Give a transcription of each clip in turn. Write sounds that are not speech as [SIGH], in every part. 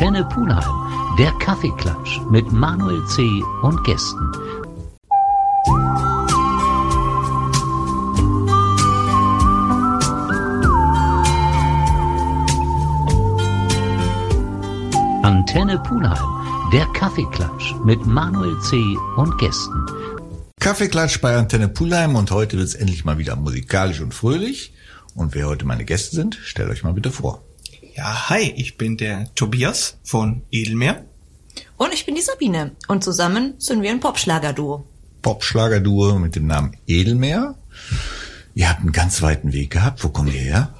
Antenne Pulheim, der Kaffeeklatsch mit Manuel C. und Gästen. Antenne Pulheim, der Kaffeeklatsch mit Manuel C. und Gästen. Kaffeeklatsch bei Antenne Pulheim und heute wird es endlich mal wieder musikalisch und fröhlich. Und wer heute meine Gäste sind, stellt euch mal bitte vor. Ja, hi, ich bin der Tobias von Edelmeer. Und ich bin die Sabine. Und zusammen sind wir ein Popschlager-Duo. Popschlager-Duo mit dem Namen Edelmeer. Ihr habt einen ganz weiten Weg gehabt. Wo kommt ihr her?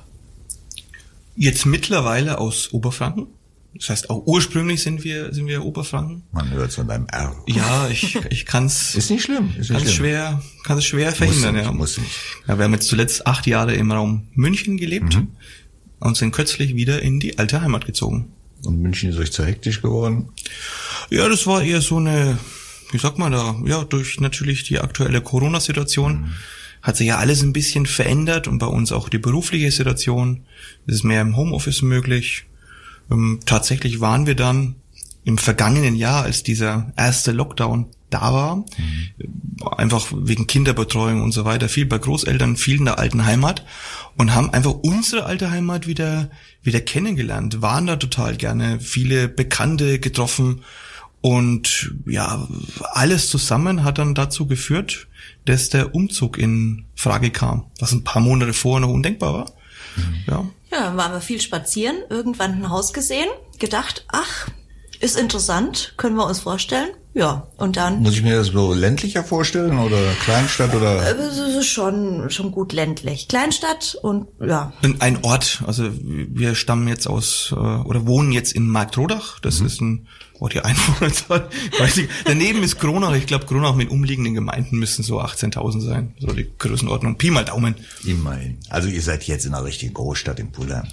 Jetzt mittlerweile aus Oberfranken. Das heißt, auch ursprünglich sind wir, sind wir Oberfranken. Man hört es an deinem R. Ja, ich, ich kann's. [LAUGHS] Ist nicht schlimm. Ist nicht kann es schlimm. schwer, kann es schwer verhindern, nicht, ja. muss nicht. Ja, wir haben jetzt zuletzt acht Jahre im Raum München gelebt Mhm. Und sind kürzlich wieder in die alte Heimat gezogen. Und München ist euch zu hektisch geworden. Ja, das war eher so eine, wie sagt man da, ja, durch natürlich die aktuelle Corona-Situation hat sich ja alles ein bisschen verändert und bei uns auch die berufliche Situation. Es ist mehr im Homeoffice möglich. Ähm, tatsächlich waren wir dann im vergangenen Jahr, als dieser erste Lockdown da war, einfach wegen Kinderbetreuung und so weiter, viel bei Großeltern, viel in der alten Heimat. Und haben einfach unsere alte Heimat wieder, wieder kennengelernt, waren da total gerne, viele Bekannte getroffen. Und ja, alles zusammen hat dann dazu geführt, dass der Umzug in Frage kam, was ein paar Monate vorher noch undenkbar war. Ja, Ja, dann waren wir viel spazieren, irgendwann ein Haus gesehen, gedacht, ach, ist interessant, können wir uns vorstellen. Ja, und dann Muss ich mir das so ländlicher vorstellen oder Kleinstadt oder? äh, es ist schon schon gut ländlich. Kleinstadt und ja, Und Ein Ort, also wir stammen jetzt aus äh, oder wohnen jetzt in Marktrodach. Das ist ein Ort die Einwohnerzahl. [LAUGHS] Weiß ich. Daneben ist Kronach. Ich glaube, Kronach mit umliegenden Gemeinden müssten so 18.000 sein. So die Größenordnung. Pi mal Daumen. Immerhin. Also ihr seid jetzt in einer richtigen Großstadt in Pulheim.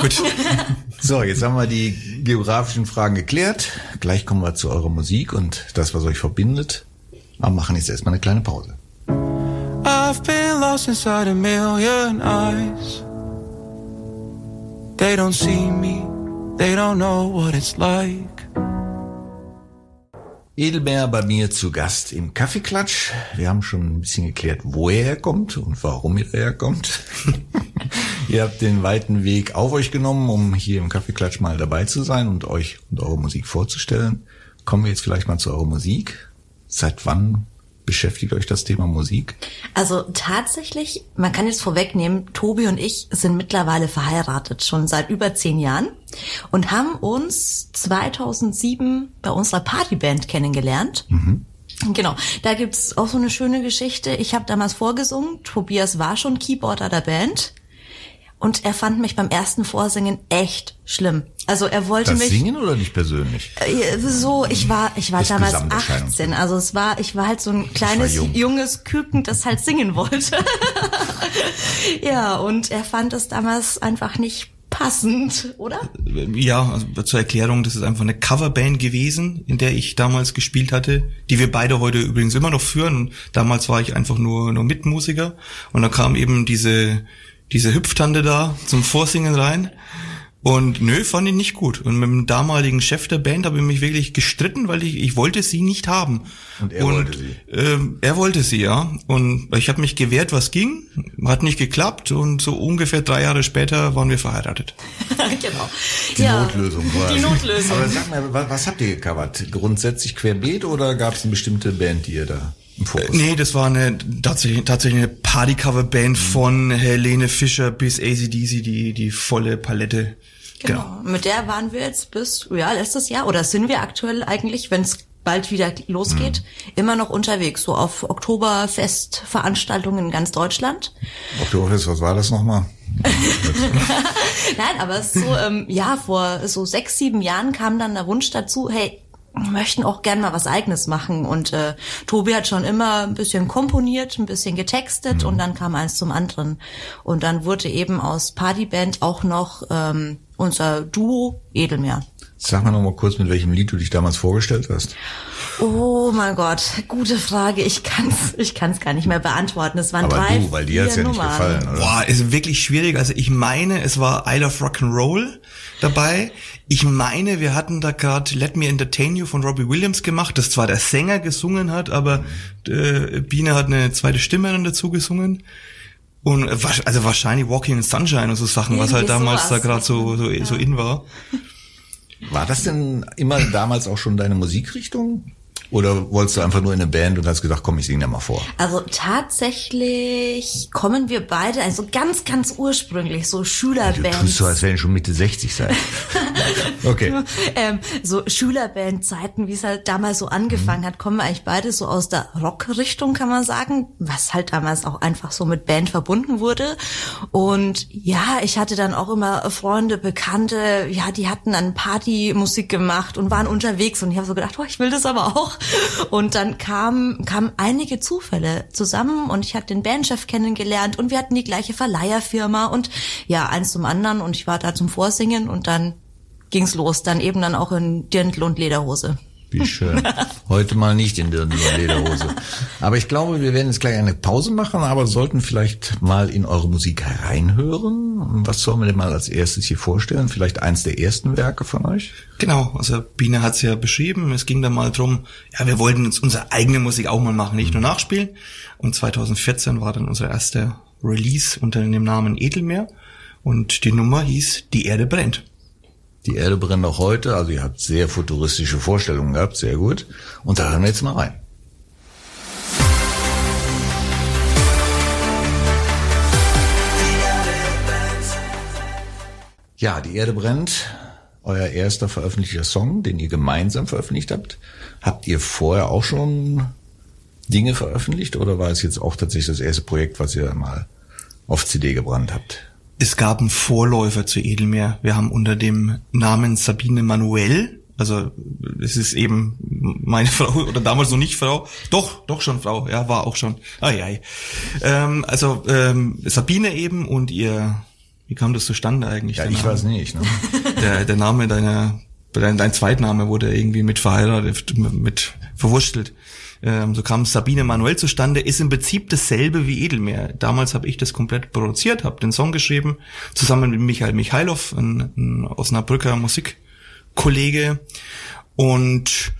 Gut. So, jetzt haben wir die geografischen Fragen geklärt. Gleich kommen wir zu eurer Musik und das, was euch verbindet. Aber machen jetzt erstmal eine kleine Pause. I've been lost inside a million eyes. They don't see me, they don't know what it's like. Edelmeer bei mir zu Gast im Kaffeeklatsch. Wir haben schon ein bisschen geklärt, wo er herkommt und warum er herkommt. [LAUGHS] Ihr habt den weiten Weg auf euch genommen, um hier im Kaffeeklatsch mal dabei zu sein und euch und eure Musik vorzustellen. Kommen wir jetzt vielleicht mal zu eurer Musik. Seit wann beschäftigt euch das Thema Musik? also tatsächlich, man kann jetzt vorwegnehmen, Tobi und ich sind mittlerweile verheiratet, schon seit über zehn Jahren und haben uns 2007 bei unserer Partyband kennengelernt. Genau, da gibt's auch so eine schöne Geschichte. Ich habe damals vorgesungen, Tobias war schon Keyboarder der Band und er fand mich beim ersten Vorsingen echt schlimm. Also er wollte Das mich Singen oder nicht persönlich? äh, so, ich war, ich war Das damals Gesamterscheinungsbild. 18. Also es war, ich war halt so ein kleines, jung. junges Küken, das halt singen wollte. [LAUGHS] ja, und er fand es damals einfach nicht passend, oder? Ja, also zur Erklärung, das ist einfach eine Coverband gewesen, in der ich damals gespielt hatte, die wir beide heute übrigens immer noch führen. Und damals war ich einfach nur, nur Mitmusiker. Und da kam eben diese, diese Hüpftante da zum Vorsingen rein. Und nö, fand ich nicht gut. Und mit dem damaligen Chef der Band habe ich mich wirklich gestritten, weil ich, ich wollte sie nicht haben. Und er wollte sie. Ähm, er wollte sie, ja. Und ich habe mich gewehrt, was ging, hat nicht geklappt. Und so ungefähr drei Jahre später waren wir verheiratet. [LAUGHS] genau. Die Notlösung quasi. Die Notlösung. Aber sag mal, was, was habt ihr gecovert? Grundsätzlich querbeet oder gab es eine bestimmte Band, die ihr da im Fokus Nee, das war eine tatsächlich, tatsächlich eine Partycover-Band von Helene Fischer bis ACDC, die, die volle Palette. Genau. Mit der waren wir jetzt bis, ja, letztes Jahr, oder sind wir aktuell eigentlich, wenn es bald wieder losgeht, immer noch unterwegs, so auf Oktoberfest-Veranstaltungen in ganz Deutschland. Oktoberfest, was war das nochmal? [LAUGHS] Nein, aber es ist so, ähm, ja, vor so sechs, sieben Jahren kam dann der Wunsch dazu, hey, möchten auch gern mal was Eigenes machen. Und äh, Tobi hat schon immer ein bisschen komponiert, ein bisschen getextet und dann kam eins zum anderen. Und dann wurde eben aus Partyband auch noch ähm, unser Duo Edelmeer. Sag mal noch mal kurz, mit welchem Lied du dich damals vorgestellt hast. Oh mein Gott, gute Frage. Ich kann's, ich kann's gar nicht mehr beantworten. Es waren Aber drei, du, weil dir hat's ja nicht Nummern. gefallen, oder? Boah, ist wirklich schwierig. Also ich meine, es war Isle of Rock'n'Roll dabei. Ich meine, wir hatten da gerade Let Me Entertain You von Robbie Williams gemacht, das zwar der Sänger gesungen hat, aber äh, Biene hat eine zweite Stimme dann dazu gesungen. Und äh, also wahrscheinlich Walking in Sunshine und so Sachen, was halt Irgendwie damals da sowas. gerade so, so, so in war. War das denn immer damals auch schon deine Musikrichtung? Oder wolltest du einfach nur in eine Band und hast gedacht, komm, ich singe da mal vor? Also tatsächlich kommen wir beide, also ganz, ganz ursprünglich, so Du Schülerbands. tust so, als du schon Mitte 60 sei. [LAUGHS] Okay. ähm, so Schülerbandzeiten, wie es halt damals so angefangen hat, kommen wir eigentlich beide so aus der Rockrichtung, kann man sagen, was halt damals auch einfach so mit Band verbunden wurde. Und ja, ich hatte dann auch immer Freunde, Bekannte, ja, die hatten dann Partymusik gemacht und waren unterwegs und ich habe so gedacht, oh, ich will das aber auch. Und dann kamen kamen einige Zufälle zusammen und ich hatte den Bandchef kennengelernt und wir hatten die gleiche Verleiherfirma und ja, eins zum anderen und ich war da zum Vorsingen und dann ging's los. Dann eben dann auch in Dirndl und Lederhose. Wie schön. [LAUGHS] Heute mal nicht in der Lederhose. Aber ich glaube, wir werden jetzt gleich eine Pause machen, aber sollten vielleicht mal in eure Musik reinhören. Was sollen wir denn mal als erstes hier vorstellen? Vielleicht eins der ersten Werke von euch? Genau, also Biene hat's ja beschrieben. Es ging da mal drum, ja, wir wollten uns unsere eigene Musik auch mal machen, nicht nur nachspielen. Und 2014 war dann unser erster Release unter dem Namen Edelmeer. Und die Nummer hieß Die Erde brennt. Die Erde brennt auch heute, also ihr habt sehr futuristische Vorstellungen gehabt, sehr gut. Und da hören wir jetzt mal rein. Ja, die Erde brennt. Euer erster veröffentlichter Song, den ihr gemeinsam veröffentlicht habt. Habt ihr vorher auch schon Dinge veröffentlicht oder war es jetzt auch tatsächlich das erste Projekt, was ihr mal auf CD gebrannt habt? Es gab einen Vorläufer zu Edelmeer. Wir haben unter dem Namen Sabine Manuel, also es ist eben meine [LAUGHS] Frau oder damals noch nicht Frau, doch, doch schon Frau, ja, war auch schon. Ai, ai. Ähm, also ähm, Sabine eben und ihr, wie kam das zustande eigentlich? Ja, ich Name? weiß nicht. Ne? [LAUGHS] Der, der Name deiner, dein, dein Zweitname wurde irgendwie mit verheiratet, mit verwurstelt. Ähm, so kam Sabine Manuel zustande, ist im Prinzip dasselbe wie Edelmeer. Damals habe ich das komplett produziert, habe den Song geschrieben, zusammen mit Michael Michailov, ein, ein Osnabrücker Musikkollege. Und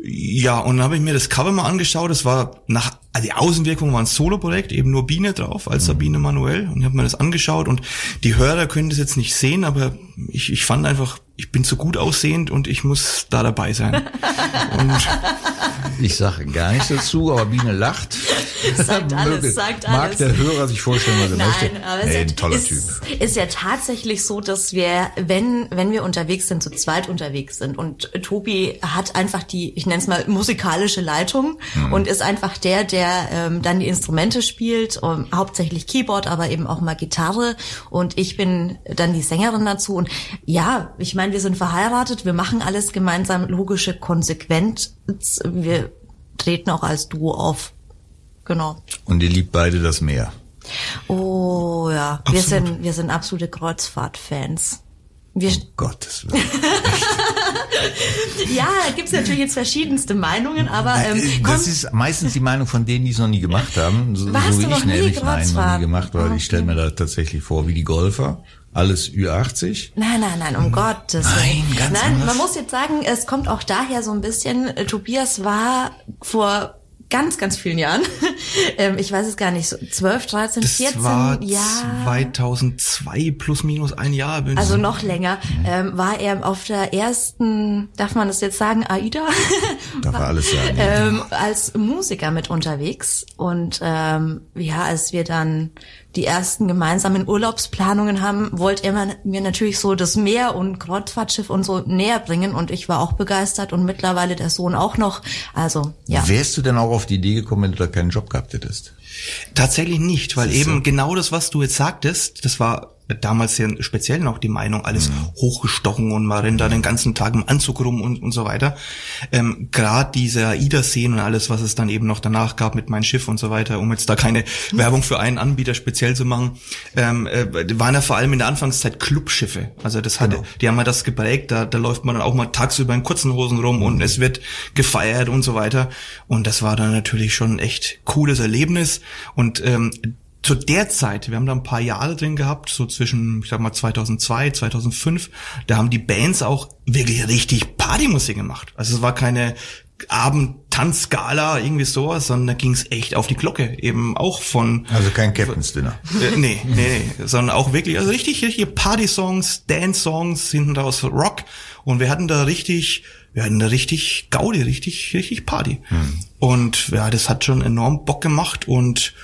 ja, und dann habe ich mir das Cover mal angeschaut. Das war nach also die Außenwirkung war ein Solo-Projekt, eben nur Biene drauf als Sabine Manuel. Und ich habe mir das angeschaut und die Hörer können das jetzt nicht sehen, aber ich, ich fand einfach, ich bin so gut aussehend und ich muss da dabei sein. [LAUGHS] und Ich sage gar nichts dazu, aber Biene lacht. Sagt [LAUGHS] alles, sagt Mag alles. der Hörer sich vorstellen, was er möchte? Nein, aber nee, es ein ist, toller ist, Typ. ist ja tatsächlich so, dass wir, wenn, wenn wir unterwegs sind, zu zweit unterwegs sind und Tobi hat einfach die, ich nenne es mal musikalische Leitung Mhm. und ist einfach der, der ähm, dann die Instrumente spielt, um, hauptsächlich Keyboard, aber eben auch mal Gitarre und ich bin dann die Sängerin dazu und ja, ich meine, wir sind verheiratet, wir machen alles gemeinsam, logische Konsequenz, wir treten auch als Duo auf. Genau. Und ihr liebt beide das Meer. Oh ja, wir sind wir sind absolute Kreuzfahrt-Fans. Wir, Um Gottes Willen. [LAUGHS] ja, da gibt's natürlich jetzt verschiedenste Meinungen, aber ähm, komm, das ist meistens die Meinung von denen, die es noch nie gemacht haben. So, Warst so wie du noch ich nämlich nein, noch nie gemacht, weil Ah, ich stelle mir da tatsächlich vor, wie die Golfer. Alles Ü80. nein, nein, nein, um Gottes Nein, Willen. ganz Nein, anders. man muss jetzt sagen, es kommt auch daher so ein bisschen, äh, Tobias war vor ganz, ganz vielen Jahren, [LAUGHS] ähm, ich weiß es gar nicht, so 12, 13, das 14 war Jahre. 2002 plus minus ein Jahr. bin ich- Also noch länger, ähm, war er auf der ersten, darf man das jetzt sagen, AIDA? [LAUGHS] Darf er [LAUGHS] alles sagen. ähm, als Musiker mit unterwegs. Und ähm, ja, als wir dann die ersten gemeinsamen Urlaubsplanungen haben, wollte er mir- natürlich so das Meer und Kreuzfahrtschiff und so näher bringen. Und ich war auch begeistert und mittlerweile der Sohn auch noch. Also ja. Wärst du denn auch auf die Idee gekommen, wenn du da keinen Job gehabt hättest? Tatsächlich nicht, weil eben genau das, was du jetzt sagtest, das war damals sehr speziell noch die Meinung, alles hochgestochen und man rennt da den ganzen Tag im Anzug rum und, und so weiter. Ähm, Gerade diese AIDA-Szenen und alles, was es dann eben noch danach gab mit mein Schiff und so weiter, um jetzt da keine Werbung für einen Anbieter speziell zu machen, ähm, äh, waren ja vor allem in der Anfangszeit Clubschiffe. Also das hatte, die haben ja das geprägt, da, da läuft man dann auch mal tagsüber in kurzen Hosen rum und es wird gefeiert und so weiter. Und das war dann natürlich schon ein echt cooles Erlebnis. Und ähm, zu der Zeit, wir haben da ein paar Jahre drin gehabt, so zwischen, ich sag mal 2002, 2005, da haben die Bands auch wirklich richtig Partymusik gemacht. Also es war keine Abend-Tanzskala, irgendwie sowas, sondern da ging es echt auf die Glocke, eben auch von Also kein Captain's Dinner. äh, nee, nee, nee, sondern auch wirklich, also richtig, richtige Party-Songs, Dance-Songs, hinten raus Rock. Und wir hatten da richtig, wir hatten da richtig Gaudi, richtig, richtig Party. Und ja, das hat schon enorm Bock gemacht und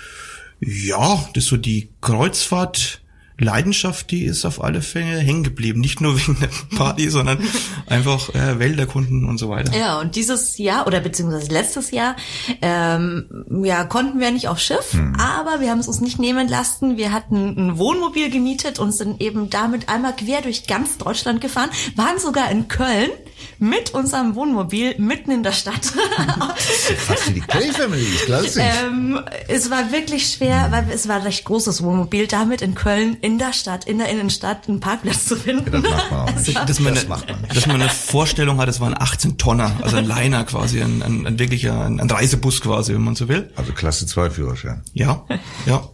ja, das ist so die Kreuzfahrt. Leidenschaft, die ist auf alle Fälle hängen geblieben. Nicht nur wegen der [LAUGHS] Party, sondern einfach äh, Welt erkunden und so weiter. Ja, und dieses Jahr oder beziehungsweise letztes Jahr, ähm, ja, konnten wir nicht auf Schiff, Hm. aber wir haben es uns nicht nehmen lassen. Wir hatten ein Wohnmobil gemietet und sind eben damit einmal quer durch ganz Deutschland gefahren, waren sogar in Köln mit unserem Wohnmobil mitten in der Stadt. [LAUGHS] Fast wie die Clay Family, ich glaube ähm, es war wirklich schwer, weil es war ein recht großes Wohnmobil, damit in Köln in der Stadt, in der Innenstadt einen Parkplatz zu finden. das macht man auch nicht. [LAUGHS] dass man, das eine, macht man nicht. dass man eine Vorstellung hat, es waren 18 Tonner, also ein Liner quasi, ein, ein, ein wirklicher, ein, ein Reisebus quasi, wenn man so will. Also Klasse 2 Führerschein. Ja, ja.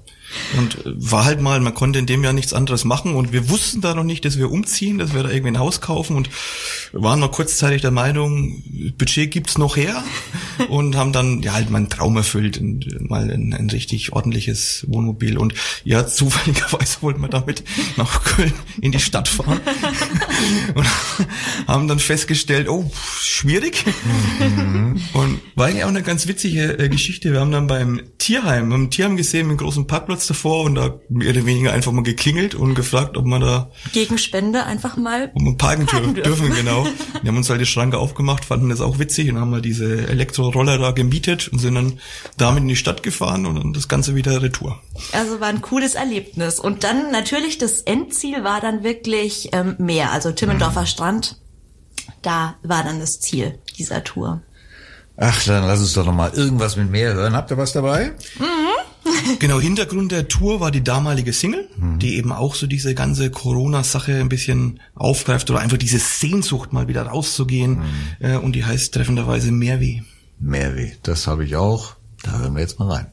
Und äh, war halt mal, man konnte in dem Jahr nichts anderes machen und wir wussten da noch nicht, dass wir umziehen, dass wir da irgendwie ein Haus kaufen und waren noch kurzzeitig der Meinung, Budget gibt's noch her [LAUGHS] und haben dann ja halt meinen Traum erfüllt und mal ein, ein richtig ordentliches Wohnmobil und ja, zufälligerweise [LAUGHS] wollten wir damit nach Köln in die Stadt fahren [LAUGHS] und haben dann festgestellt, oh, schwierig. Und war eigentlich auch eine ganz witzige äh, Geschichte. Wir haben dann beim Tierheim, ein Tierheim gesehen mit großen Parkplatz davor und da mehr oder weniger einfach mal geklingelt und gefragt, ob man da Gegen Spende einfach mal man parken, Parken dür- dürfen. dürfen, genau. [LAUGHS] Wir haben uns halt die Schranke aufgemacht, fanden das auch witzig und haben mal diese Elektroroller da gemietet und sind dann damit in die Stadt gefahren und dann das Ganze wieder retour. Also war ein cooles Erlebnis. Und dann natürlich das Endziel war dann wirklich ähm, Meer, also Timmendorfer Strand. Da war dann das Ziel dieser Tour. Ach, dann lass uns doch noch mal irgendwas mit mehr hören. Habt ihr was dabei? Genau, Hintergrund der Tour war die damalige Single, die eben auch so diese ganze Corona-Sache ein bisschen aufgreift oder einfach diese Sehnsucht mal wieder rauszugehen. Äh, und die heißt treffenderweise Mehrweh. Mehrweh, das habe ich auch. Da hören wir jetzt mal rein.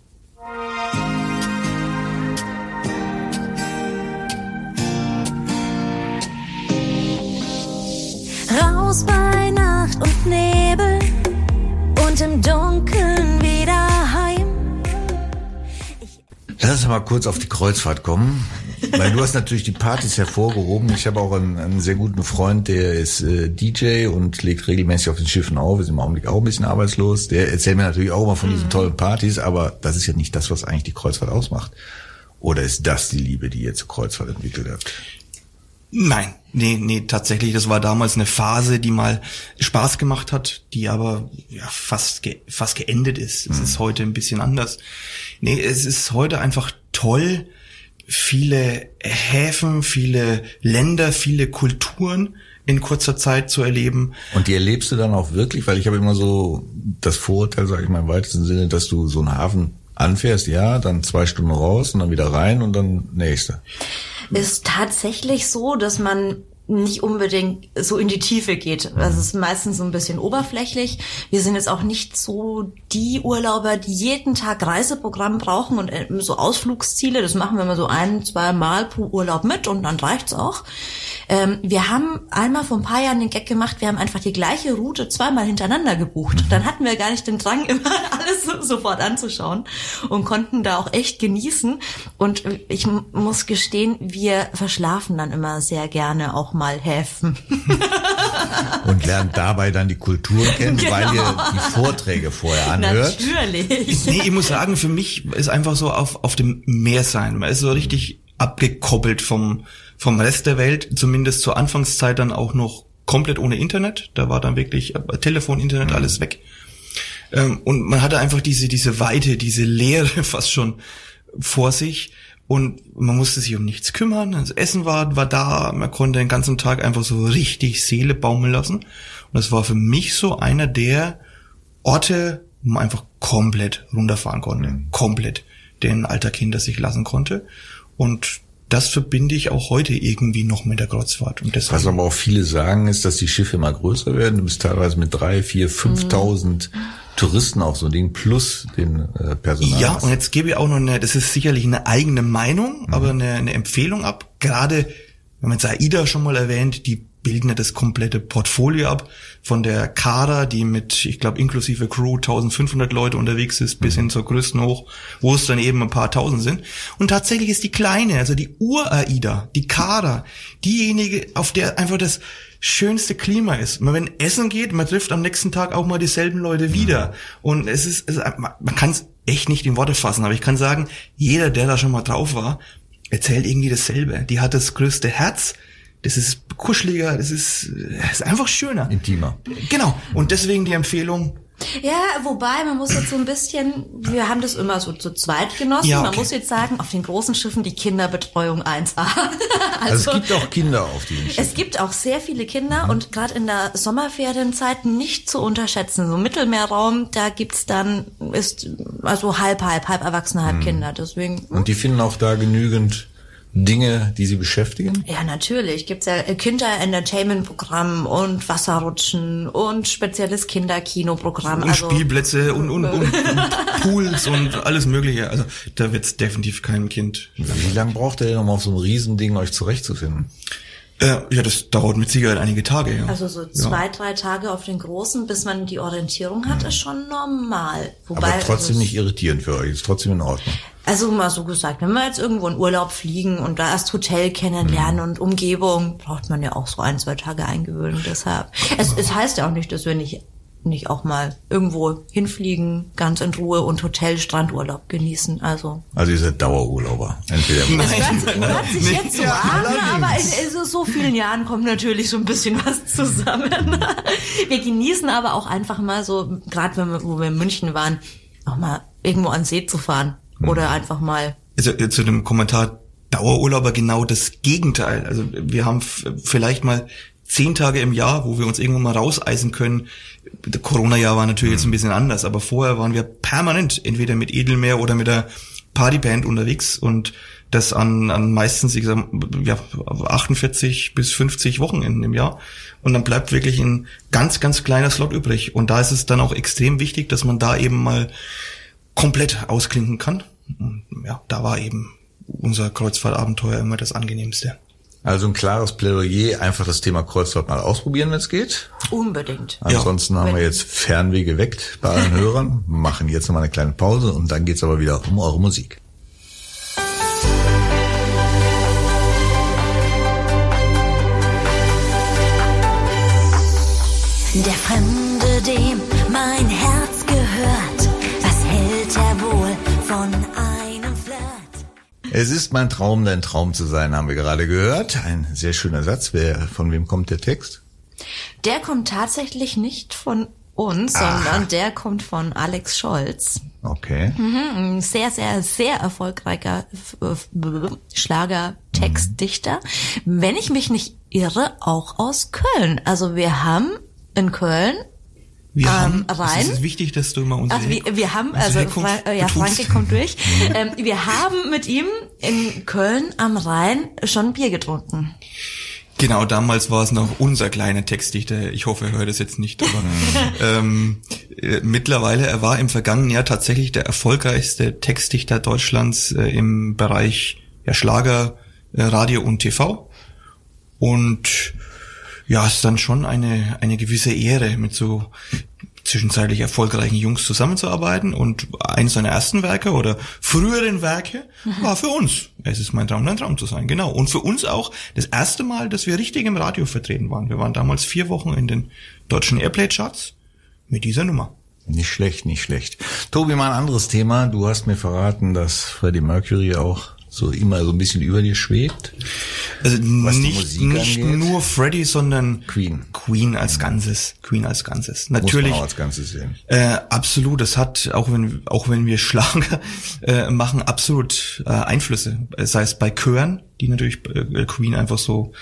Lass uns mal kurz auf die Kreuzfahrt kommen. Weil du hast natürlich die Partys hervorgehoben. Ich habe auch einen, einen sehr guten Freund, der ist äh, DJ und legt regelmäßig auf den Schiffen auf, ist im Augenblick auch ein bisschen arbeitslos. Der erzählt mir natürlich auch immer von diesen tollen Partys, aber das ist ja nicht das, was eigentlich die Kreuzfahrt ausmacht. Oder ist das die Liebe, die ihr zur Kreuzfahrt entwickelt habt? Nein, nee, nee, tatsächlich, das war damals eine Phase, die mal Spaß gemacht hat, die aber ja, fast, ge fast geendet ist. Es ist heute ein bisschen anders. Nee, es ist heute einfach toll, viele Häfen, viele Länder, viele Kulturen in kurzer Zeit zu erleben. Und die erlebst du dann auch wirklich? Weil ich habe immer so das Vorurteil, sage ich mal im weitesten Sinne, dass du so einen Hafen anfährst, ja, dann zwei Stunden raus und dann wieder rein und dann nächste. Ist tatsächlich so, dass man nicht unbedingt so in die Tiefe geht. Das ist meistens so ein bisschen oberflächlich. Wir sind jetzt auch nicht so die Urlauber, die jeden Tag Reiseprogramm brauchen und äh, so Ausflugsziele. Das machen wir mal so ein, zwei Mal pro Urlaub mit und dann reicht's auch. Ähm, wir haben einmal vor ein paar Jahren den Gag gemacht, wir haben einfach die gleiche Route zweimal hintereinander gebucht. Dann hatten wir gar nicht den Drang, [LAUGHS] immer alles so, sofort anzuschauen und konnten da auch echt genießen. Und ich muss gestehen, wir verschlafen dann immer sehr gerne auch mal Häfen. [LAUGHS] Und lernt dabei dann die Kultur kennen, Genau. weil ihr die Vorträge vorher anhört. Natürlich. Nee, ich muss sagen, für mich ist einfach so auf, auf dem Meer sein. Man ist so richtig abgekoppelt vom, vom Rest der Welt, zumindest zur Anfangszeit dann auch noch komplett ohne Internet. Da war dann wirklich äh, Telefon, Internet, alles weg. Ähm, und man hatte einfach diese, diese Weite, diese Leere [LAUGHS] fast schon vor sich. Und man musste sich um nichts kümmern. Das Essen war, war da, man konnte den ganzen Tag einfach so richtig Seele baumeln lassen. Und das war für mich so einer der Orte, wo man einfach komplett runterfahren konnte. Mhm. Komplett den Alltag hinter sich lassen konnte. Und das verbinde ich auch heute irgendwie noch mit der Kreuzfahrt. Und deshalb, Was aber auch viele sagen, ist, dass die Schiffe immer größer werden. Du bist teilweise mit drei, vier, fünftausend Touristen auf so ein Ding plus den äh, Personal. Ja, und jetzt gebe ich auch noch eine, das ist sicherlich eine eigene Meinung, aber eine, eine Empfehlung ab. Gerade, wenn man jetzt AIDA schon mal erwähnt, die bilden ja das komplette Portfolio ab. Von der Kara, die mit, ich glaube, inklusive Crew 1500 Leute unterwegs ist, bis hin zur größten hoch, wo es dann eben ein paar tausend sind. Und tatsächlich ist die kleine, also die Ur-AIDA, die Kara, diejenige, auf der einfach das schönste Klima ist. Man, wenn essen geht, man trifft am nächsten Tag auch mal dieselben Leute wieder. Und es ist, es, man, man kann es echt nicht in Worte fassen, aber ich kann sagen, jeder, der da schon mal drauf war, erzählt irgendwie dasselbe. Die hat das größte Herz, das ist kuscheliger, das ist, das ist einfach schöner. Intimer. Genau. Und deswegen die Empfehlung, Ja, wobei, man muss jetzt so ein bisschen, wir haben das immer so zu zweit genossen. Ja, Man okay. muss jetzt sagen, auf den großen Schiffen die Kinderbetreuung 1A. [LAUGHS] Also, es gibt auch Kinder auf diesen Schiffen. Es gibt auch sehr viele Kinder und gerade in der Sommerferienzeit nicht zu unterschätzen. So im Mittelmeerraum, da gibt's dann, ist also halb, halb, halb Erwachsene, halb Kinder. Deswegen, Und die finden auch da genügend Dinge, die sie beschäftigen. ja natürlich, gibt's ja Kinder-Entertainment-Programm und Wasserrutschen und spezielles Kinderkinoprogramm. und also, Spielplätze und, und, und, und [LAUGHS] Pools und alles mögliche. Also da wird's definitiv keinem Kind. Wie lange braucht ihr denn, um auf so einem Riesending euch zurechtzufinden? Äh, ja, das dauert mit Sicherheit einige Tage. Ja. Also so zwei, drei Tage auf den großen, bis man die Orientierung hat, ist schon normal. Wobei, Aber trotzdem also, nicht irritierend für euch, ist trotzdem in Ordnung. Also mal so gesagt, wenn wir jetzt irgendwo in Urlaub fliegen und da erst Hotel kennenlernen und Umgebung, braucht man ja auch so ein, zwei Tage Eingewöhnung. Deshalb. Es, es heißt ja auch nicht, dass wir nicht, nicht auch mal irgendwo hinfliegen, ganz in Ruhe und Hotel, Strandurlaub genießen. Also. Also ihr seid Dauerurlauber. Entweder Hört, hört sich jetzt so an, aber in, in so, so vielen Jahren kommt natürlich so ein bisschen was zusammen. [LAUGHS] Wir genießen aber auch einfach mal so, gerade wenn wir, wo wir in München waren, auch mal irgendwo an See zu fahren. Oder einfach mal Also äh, zu dem Kommentar Dauerurlauber genau das Gegenteil. Also wir haben vielleicht mal zehn Tage im Jahr, wo wir uns irgendwo mal rauseisen können. Das Corona-Jahr war natürlich jetzt ein bisschen anders, aber vorher waren wir permanent entweder mit Edelmeer oder mit der Partyband unterwegs und das an, an meistens, ich sag, ja, 48 bis 50 Wochenenden im Jahr. Und dann bleibt wirklich ein ganz, ganz kleiner Slot übrig. Und da ist es dann auch extrem wichtig, dass man da eben mal komplett ausklinken kann. Und ja, da war eben unser Kreuzfahrtabenteuer immer das angenehmste. Also ein klares Plädoyer, einfach das Thema Kreuzfahrt mal ausprobieren, wenn es geht. unbedingt. Ansonsten haben wir jetzt Fernweh geweckt bei allen [LAUGHS] Hörern, machen jetzt nochmal eine kleine Pause und dann geht's aber wieder um eure Musik. Der Fremde, Es ist mein Traum, dein Traum zu sein, haben wir gerade gehört. Ein sehr schöner Satz. Wer, von wem kommt der Text? Der kommt tatsächlich nicht von uns, Ah. sondern der kommt von Alex Scholz. Okay. Ein sehr, sehr, sehr erfolgreicher äh, Schlager-Textdichter. Wenn ich mich nicht irre, auch aus Köln. Also wir haben in Köln Wir Ähm, haben, rein? es ist wichtig, dass du immer unsere Also wir, wir haben, also Herkunft Fra ja. Franke kommt durch. ähm, wir haben mit ihm in Köln am Rhein schon Bier getrunken. Genau, damals war es noch unser kleiner Textdichter. Ich hoffe, er hört es jetzt nicht. Aber [LAUGHS] ähm, äh, mittlerweile, er war im vergangenen Jahr tatsächlich der erfolgreichste Textdichter Deutschlands äh, im Bereich ja, Schlager, äh, Radio und TV. Und ja, ist dann schon eine, eine gewisse Ehre, mit so zwischenzeitlich erfolgreichen Jungs zusammenzuarbeiten. Und eines seiner ersten Werke oder früheren Werke war für uns. Es ist mein Traum, dein Traum zu sein. Genau. Und für uns auch das erste Mal, dass wir richtig im Radio vertreten waren. Wir waren damals vier Wochen in den deutschen Airplay-Charts mit dieser Nummer. Nicht schlecht, nicht schlecht. Tobi, mal ein anderes Thema. Du hast mir verraten, dass Freddie Mercury auch so immer so ein bisschen über dir schwebt. Also Was nicht, nicht nur Freddy, sondern Queen. Queen als Ganzes. Queen als Ganzes. Muss Natürlich. man auch als Ganzes sehen. Äh, absolut, das hat, auch wenn, auch wenn wir [LAUGHS] Schlager äh, machen, absolut äh, Einflüsse. Sei es bei Chören, die natürlich äh, Queen einfach so,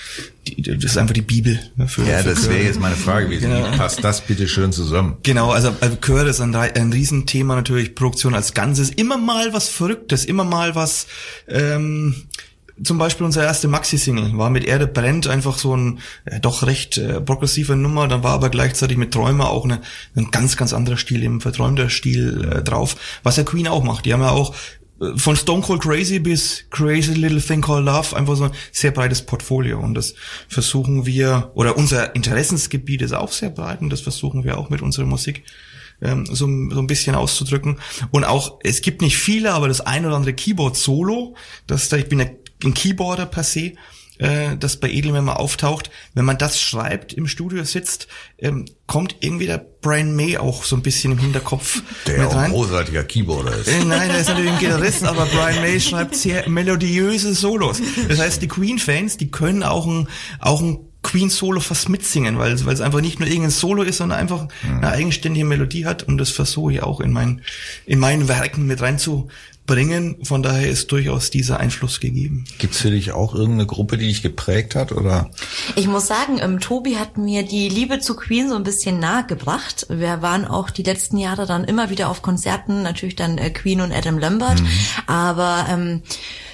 die, das ist einfach die Bibel. ne, Für, Ja, für das wäre jetzt meine Frage gewesen. Genau. Wie passt das bitte schön zusammen? Genau, also, also ist ein, ein Riesenthema natürlich, Produktion als Ganzes. Immer mal was Verrücktes, immer mal was, ähm, zum Beispiel unsere erste Maxi-Single war mit Erde brennt einfach so ein äh, doch recht äh, progressiver Nummer, dann war aber gleichzeitig mit Träumer auch eine, ein ganz, ganz anderer Stil, eben verträumter Stil äh, drauf, was ja Queen auch macht. Die haben ja auch von Stone Cold Crazy bis Crazy Little Thing Called Love einfach so ein sehr breites Portfolio und das versuchen wir, oder unser Interessensgebiet ist auch sehr breit und das versuchen wir auch mit unserer Musik ähm, so, so ein bisschen auszudrücken. Und auch, es gibt nicht viele, aber das ein oder andere Keyboard-Solo, das da, ich bin ein Keyboarder per se, äh, das bei Edelman mal auftaucht. Wenn man das schreibt, im Studio sitzt, ähm, kommt irgendwie der Brian May auch so ein bisschen im Hinterkopf Der mit auch ein rein. großartiger Keyboarder ist. Äh, Nein, er ist natürlich ein Gitarrist, [LAUGHS] aber Brian May schreibt sehr melodiöse Solos. Das heißt, die Queen-Fans, die können auch ein, auch ein Queen-Solo fast mitsingen, weil, weil es einfach nicht nur irgendein Solo ist, sondern einfach eine eigenständige Melodie hat und das versuche ich auch in meinen, in meinen Werken mit reinzubringen. Von daher ist durchaus dieser Einfluss gegeben. Gibt's für dich auch irgendeine Gruppe, die dich geprägt hat? Oder Ich muss sagen, ähm, Tobi hat mir die Liebe zu Queen so ein bisschen nahegebracht. Wir waren auch die letzten Jahre dann immer wieder auf Konzerten, natürlich dann äh, Queen und Adam Lambert. Aber ähm,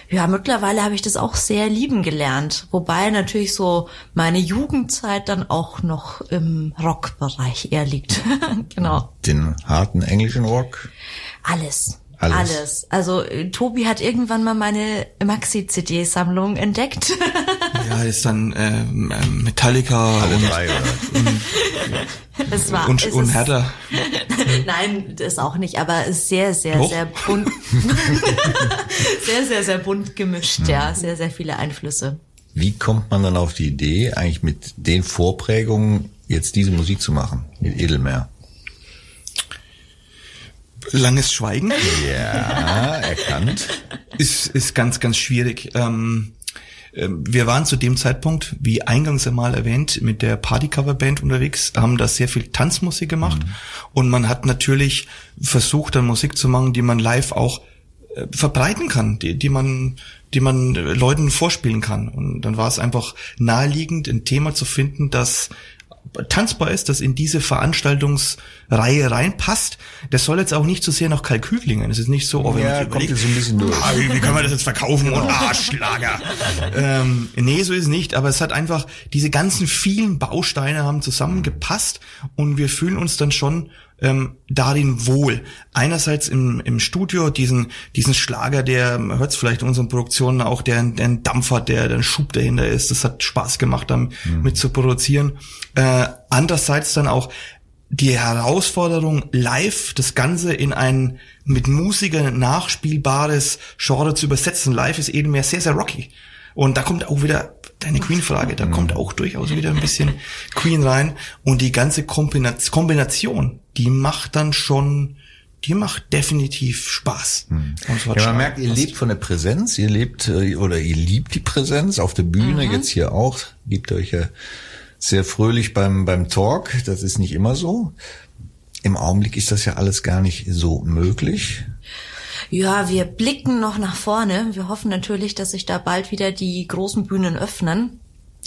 ja, mittlerweile habe ich das auch sehr lieben gelernt. Wobei natürlich so meine Jugendzeit dann auch noch im Rockbereich eher liegt. [LAUGHS] genau. den harten englischen Rock? Alles. Alles. Alles. Also äh, Tobi hat irgendwann mal meine Maxi-CD-Sammlung entdeckt. [LAUGHS] Ja, ist dann ähm, ähm, Metallica und, drei, oder? [LAUGHS] es war, und, es und ist- Hertha. [LAUGHS] Nein, das auch nicht, aber es ist sehr, sehr, Doch. sehr bunt. sehr, sehr, sehr bunt gemischt, ja. Sehr, sehr viele Einflüsse. Wie kommt man dann auf die Idee, eigentlich mit den Vorprägungen jetzt diese Musik zu machen? Mit Edelmeer? Langes Schweigen. Ja, erkannt. ist, ist ganz, ganz schwierig. Ähm, ähm, wir waren zu dem Zeitpunkt, wie eingangs einmal erwähnt, mit der Partycover-Band unterwegs, haben da sehr viel Tanzmusik gemacht und man hat natürlich versucht, dann Musik zu machen, die man live auch äh, verbreiten kann, die, die man die man äh, Leuten vorspielen kann. Und dann war es einfach naheliegend, ein Thema zu finden, das tanzbar ist, das in diese Veranstaltungsreihe reinpasst. Das soll jetzt auch nicht so sehr nach Kalkül klingen. Es ist nicht so, oh, wenn Ja, man kommt überlegt, jetzt so ein bisschen durch. Ah, wie, wie können wir das jetzt verkaufen und ah, Schlager. ähm, nee, so ist es nicht, aber es hat einfach, diese ganzen vielen Bausteine haben zusammengepasst und wir fühlen uns dann schon ähm, darin wohl. Einerseits im, im Studio diesen, diesen Schlager, der, man hört es vielleicht in unseren Produktionen auch, der, der einen Dampf hat, der, der ein Schub dahinter ist. Das hat Spaß gemacht, damit mit zu produzieren. Äh, andererseits dann auch die Herausforderung, live das Ganze in ein mit Musikern nachspielbares Genre zu übersetzen. Live ist eben mehr sehr, sehr rocky. Und da kommt auch wieder deine Queen-Frage, da kommt auch durchaus wieder ein bisschen Queen rein. Und die ganze Kombina- Kombination, die macht dann schon, die macht definitiv Spaß. Hat Ja, man Spaß. merkt, ihr lebt von der Präsenz, ihr lebt äh, oder ihr liebt die Präsenz auf der Bühne, jetzt hier auch, gebt euch ja sehr fröhlich beim, beim Talk, das ist nicht immer so. Im Augenblick ist das ja alles gar nicht so möglich. Ja, wir blicken noch nach vorne. Wir hoffen natürlich, dass sich da bald wieder die großen Bühnen öffnen.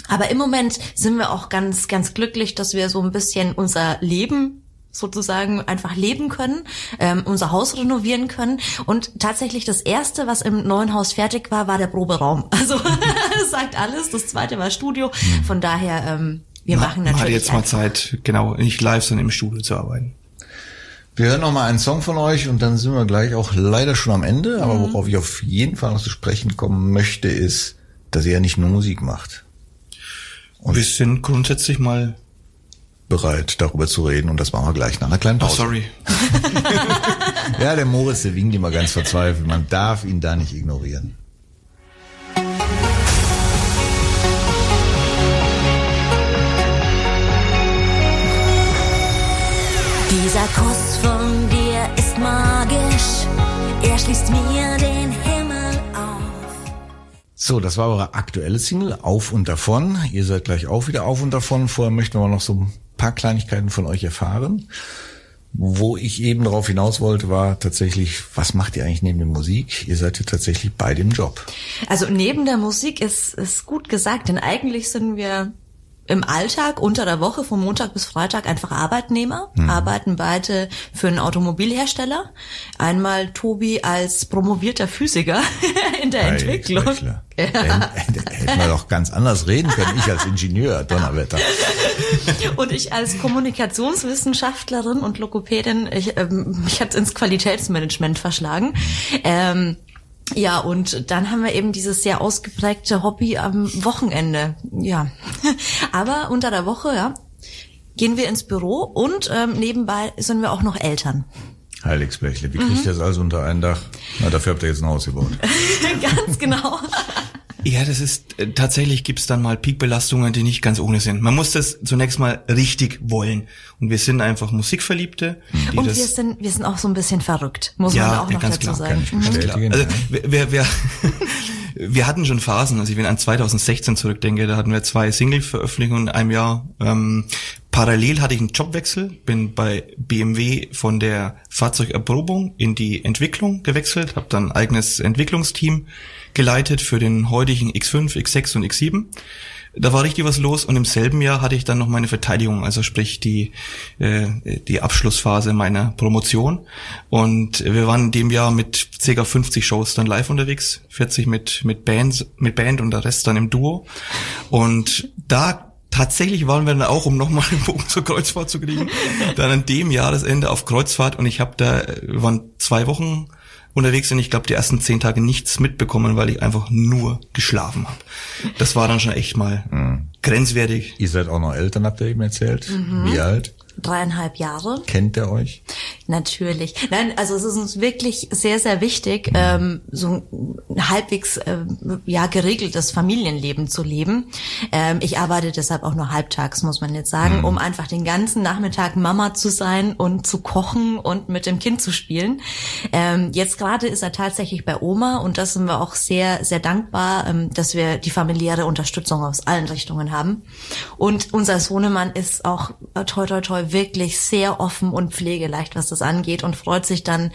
Aber im Moment sind wir auch ganz, ganz glücklich, dass wir so ein bisschen unser Leben sozusagen einfach leben können, ähm, unser Haus renovieren können. Und tatsächlich das erste, was im neuen Haus fertig war, war der Proberaum. [LAUGHS] Also das sagt alles. Das zweite war Studio. Von daher, ähm, wir machen Man hat natürlich jetzt mal Zeit, genau, nicht live, sondern im Studio zu arbeiten. Wir hören noch mal einen Song von euch und dann sind wir gleich auch leider schon am Ende. Aber worauf ich auf jeden Fall noch zu sprechen kommen möchte, ist, dass ihr ja nicht nur Musik macht. Und wir sind grundsätzlich mal, Bereit, darüber zu reden und das machen wir gleich nach einer kleinen oh, Pause. sorry, [LAUGHS] Ja, der Moritz, der winkt immer ganz verzweifelt. Man darf ihn da nicht ignorieren. Dieser Kuss von dir ist magisch, er schließt mir den Himmel auf. So, das war eure aktuelle Single, Auf und Davon. Ihr seid gleich auch wieder auf und davon. Vorher möchten wir noch so ein paar Kleinigkeiten von euch erfahren. Wo ich eben darauf hinaus wollte, war tatsächlich, was macht ihr eigentlich neben der Musik? Ihr seid ja tatsächlich bei dem Job. Also neben der Musik ist, ist gut gesagt, denn eigentlich sind wir im Alltag unter der Woche von Montag bis Freitag einfach Arbeitnehmer, Mhm. arbeiten beide für einen Automobilhersteller. Einmal Tobi als promovierter Physiker [LAUGHS] in der Entwicklung. Heilsprechler. [LAUGHS] Hätten hätten wir doch ganz anders reden können. Ich als Ingenieur, Donnerwetter. [LAUGHS] Und ich als Kommunikationswissenschaftlerin und Logopädin, ich, ähm, mich hat ins Qualitätsmanagement verschlagen. Ähm, ja, und dann haben wir eben dieses sehr ausgeprägte Hobby am Wochenende. Ja, [LAUGHS] aber unter der Woche, ja, gehen wir ins Büro und ähm, nebenbei sind wir auch noch Eltern. Heiligsblechle, wie kriegt Mhm. ihr das alles unter ein Dach? Na, dafür habt ihr jetzt ein Haus gebaut. [LAUGHS] Ganz genau. Ja, das ist äh, tatsächlich gibt's dann mal Peakbelastungen, die nicht ganz ohne sind. Man muss das zunächst mal richtig wollen. Und wir sind einfach Musikverliebte, die Und das wir sind, wir sind auch so ein bisschen verrückt, muss Ja, man auch ja, noch ganz dazu klar, sagen. kann ich bestätigen. Also, wir, wir, [LAUGHS] wir, hatten schon Phasen, also ich wenn ich an 2016 zurückdenke, da hatten wir zwei Single-Veröffentlichungen in einem Jahr. Ähm, parallel hatte ich einen Jobwechsel, bin bei BMW von der Fahrzeugerprobung in die Entwicklung gewechselt, habe dann ein eigenes Entwicklungsteam geleitet für den heutigen X5, X6 und X7. Da war richtig was los und im selben Jahr hatte ich dann noch meine Verteidigung, also sprich die, äh, die Abschlussphase meiner Promotion. Und wir waren in dem Jahr mit ca. 50 Shows dann live unterwegs, 40 mit, mit Bands, mit Band und der Rest dann im Duo. Und da Tatsächlich waren wir dann auch, um nochmal den Bogen zur Kreuzfahrt zu kriegen, dann an dem Jahresende auf Kreuzfahrt und ich habe da, waren zwei Wochen unterwegs und ich glaube die ersten zehn Tage nichts mitbekommen, weil ich einfach nur geschlafen habe. Das war dann schon echt mal grenzwertig. Ihr seid auch noch Eltern, habt ihr eben erzählt. Mhm. Wie alt? Dreieinhalb Jahre. Kennt ihr euch? Natürlich. Nein, also es ist uns wirklich sehr, sehr wichtig, ähm, so ein halbwegs ähm, ja geregeltes Familienleben zu leben. Ähm, ich arbeite deshalb auch nur halbtags, muss man jetzt sagen, um einfach den ganzen Nachmittag Mama zu sein und zu kochen und mit dem Kind zu spielen. Ähm, jetzt gerade ist er tatsächlich bei Oma und das sind wir auch sehr, sehr dankbar, ähm, dass wir die familiäre Unterstützung aus allen Richtungen haben. Und unser Sohnemann ist auch äh, toi toi toi wirklich sehr offen und pflegeleicht, was das angeht und freut sich dann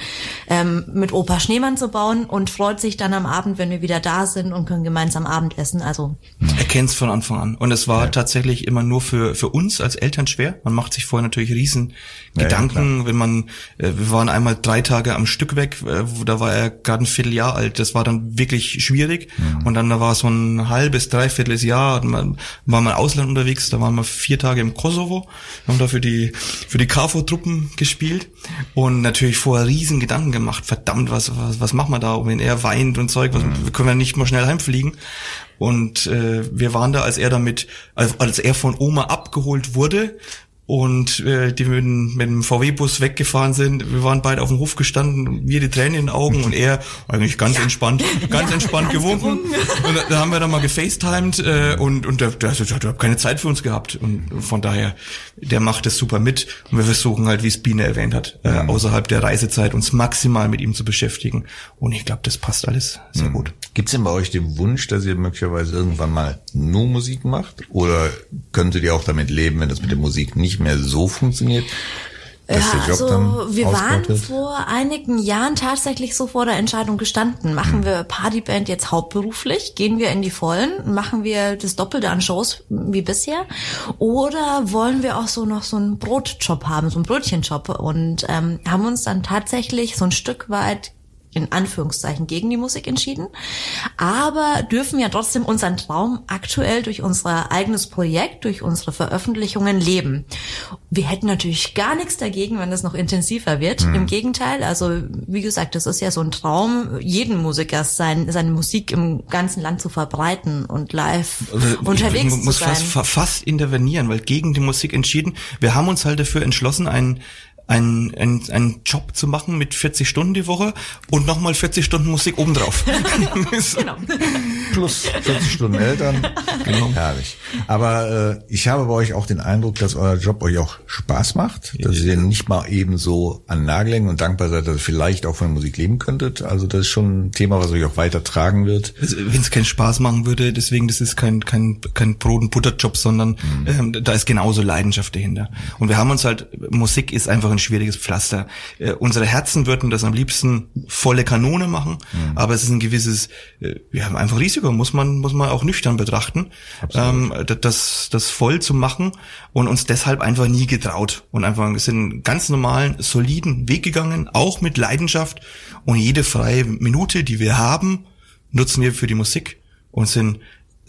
ähm, mit Opa Schneemann zu bauen und freut sich dann am Abend, wenn wir wieder da sind und können gemeinsam Abendessen. Also Er kennt's von Anfang an. Und es war tatsächlich immer nur für, für uns als Eltern schwer. Man macht sich vorher natürlich riesen Ja, ja, Gedanken, wenn man, äh, wir waren einmal drei Tage am Stück weg, äh, wo- da war er gerade ein Vierteljahr alt. Das war dann wirklich schwierig. Und dann da war so ein halbes, dreiviertel Jahr, man, war mal im Ausland unterwegs, da waren wir vier Tage im Kosovo, haben da für die, für die KFOR-Truppen gespielt und natürlich vorher riesen Gedanken gemacht. Verdammt, was, was, was machen wir da, wenn er weint und Zeug, was, können wir nicht mal schnell heimfliegen. Und äh, wir waren da, als er damit, als, als er von Oma abgeholt wurde und äh, die mit, dem- mit dem VW-Bus weggefahren sind. Wir waren beide auf dem Hof gestanden, wir die Tränen in den Augen und er eigentlich ganz [LAUGHS] entspannt, ganz entspannt gewunken. Und da, da haben wir dann mal gefacetimed äh, und, und der, der, der, der hat keine Zeit für uns gehabt. Und von daher, der macht es super mit. Und wir versuchen halt, wie es Biene erwähnt hat, äh, außerhalb der Reisezeit uns maximal mit ihm zu beschäftigen. Und ich glaube, das passt alles sehr gut. Gibt's denn bei euch den Wunsch, dass ihr möglicherweise irgendwann mal nur Musik macht? Oder könntet ihr auch damit leben, wenn das mit der Musik nicht mehr so funktioniert? Dass ja, der Job also wir waren vor einigen Jahren tatsächlich so vor der Entscheidung gestanden. Machen wir Partyband jetzt hauptberuflich? Gehen wir in die Vollen? Machen wir das Doppelte an Shows wie bisher? Oder wollen wir auch so noch so einen Brotjob haben, so einen Brötchenjob? Und ähm, haben uns dann tatsächlich so ein Stück weit in Anführungszeichen gegen die Musik entschieden, aber dürfen ja trotzdem unseren Traum aktuell durch unser eigenes Projekt, durch unsere Veröffentlichungen leben. Wir hätten natürlich gar nichts dagegen, wenn das noch intensiver wird. Im Gegenteil, also wie gesagt, das ist ja so ein Traum jeden Musikers, sein, seine Musik im ganzen Land zu verbreiten und live Also, unterwegs muss zu sein. fast, fa- fast intervenieren, weil gegen die Musik entschieden. Wir haben uns halt dafür entschlossen, ein einen, einen, einen Job zu machen mit 40 Stunden die Woche und nochmal 40 Stunden Musik obendrauf. [LAUGHS] [LAUGHS] Genau. Plus 40 Stunden Eltern. Genau. Herrlich. Aber äh, ich habe bei euch auch den Eindruck, dass euer Job euch auch Spaß macht, dass ihr nicht mal eben so an Nagel hängen und dankbar seid, dass ihr vielleicht auch von Musik leben könntet. Also das ist schon ein Thema, was euch auch weiter tragen wird. Also, Wenn es keinen Spaß machen würde, deswegen, das ist kein, kein, kein Brot- und Butterjob, sondern ähm, da ist genauso Leidenschaft dahinter. Und wir haben uns halt, Musik ist einfach ein schwieriges Pflaster. Äh, unsere Herzen würden das am liebsten volle Kanone machen, aber es ist ein gewisses, äh, wir haben einfach Risiko, muss man, muss man auch nüchtern betrachten, ähm, da- das, das voll zu machen und uns deshalb einfach nie getraut und einfach sind ganz normalen, soliden Weg gegangen, auch mit Leidenschaft und jede freie Minute, die wir haben, nutzen wir für die Musik und sind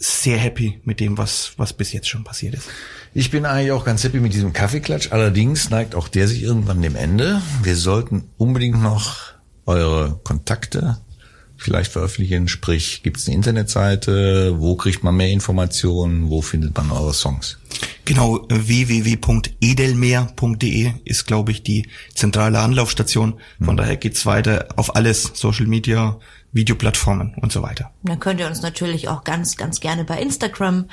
sehr happy mit dem, was, was bis jetzt schon passiert ist. Ich bin eigentlich auch ganz happy mit diesem Kaffeeklatsch. Allerdings neigt auch der sich irgendwann dem Ende. Wir sollten unbedingt noch eure Kontakte vielleicht veröffentlichen. Sprich, gibt es eine Internetseite? Wo kriegt man mehr Informationen? Wo findet man eure Songs? Genau, www.edelmeer.de ist, glaube ich, die zentrale Anlaufstation. Von daher geht's weiter auf alles, Social Media, Videoplattformen und so weiter. Dann könnt ihr uns natürlich auch ganz, ganz gerne bei Instagram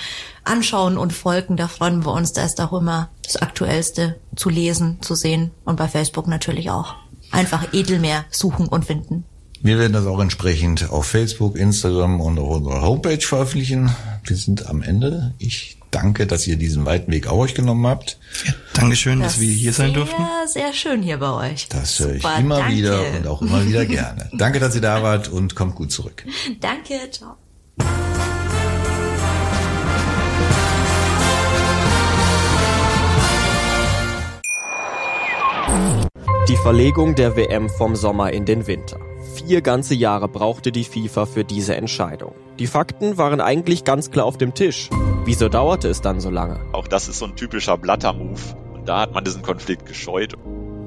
anschauen und folgen. Da freuen wir uns. Da ist auch immer das Aktuellste zu lesen, zu sehen. Und bei Facebook natürlich auch. Einfach Edelmeer suchen und finden. Wir werden das auch entsprechend auf Facebook, Instagram und auf unserer Homepage veröffentlichen. Wir sind am Ende. Ich danke, dass ihr diesen weiten Weg auf euch genommen habt. Ja, Dankeschön, dass wir hier sein sehr, durften. Sehr schön hier bei euch. Das höre ich Super, immer danke. wieder und auch immer wieder gerne. [LAUGHS] Danke, dass ihr da wart und kommt gut zurück. Danke, ciao. Die Verlegung der WM vom Sommer in den Winter. Vier ganze Jahre brauchte die FIFA für diese Entscheidung. Die Fakten waren eigentlich ganz klar auf dem Tisch. Wieso dauerte es dann so lange? Auch das ist so ein typischer Blatter-Move. Und da hat man diesen Konflikt gescheut.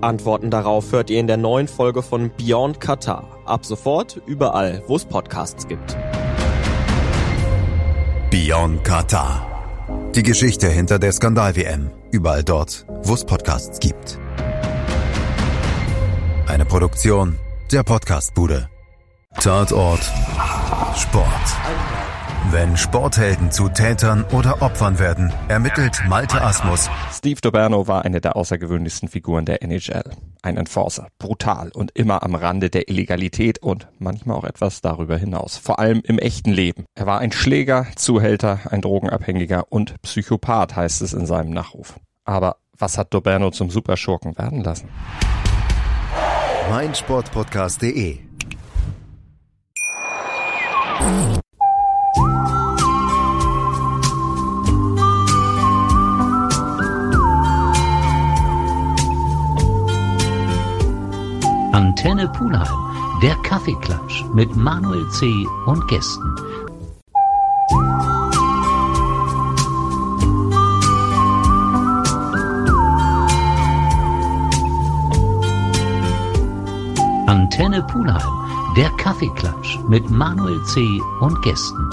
Antworten darauf hört ihr in der neuen Folge von Beyond Qatar. Ab sofort überall, wo es Podcasts gibt. Beyond Qatar. Die Geschichte hinter der Skandal-WM. Überall dort, wo es Podcasts gibt. Eine Produktion der Podcastbude. Tatort Sport. Wenn Sporthelden zu Tätern oder Opfern werden, ermittelt Malte Asmus Steve Doberno war eine der außergewöhnlichsten Figuren der NHL. Ein Enforcer, brutal und immer am Rande der Illegalität und manchmal auch etwas darüber hinaus. Vor allem im echten Leben. Er war ein Schläger, Zuhälter, ein Drogenabhängiger und Psychopath, heißt es in seinem Nachruf. Aber was hat Doberno zum Superschurken werden lassen? meinsportpodcast.de. Antenne Pulheim, der Kaffeeklatsch mit Manuel C. und Gästen. Antenne Pulheim, der Kaffeeklatsch mit Manuel C. und Gästen.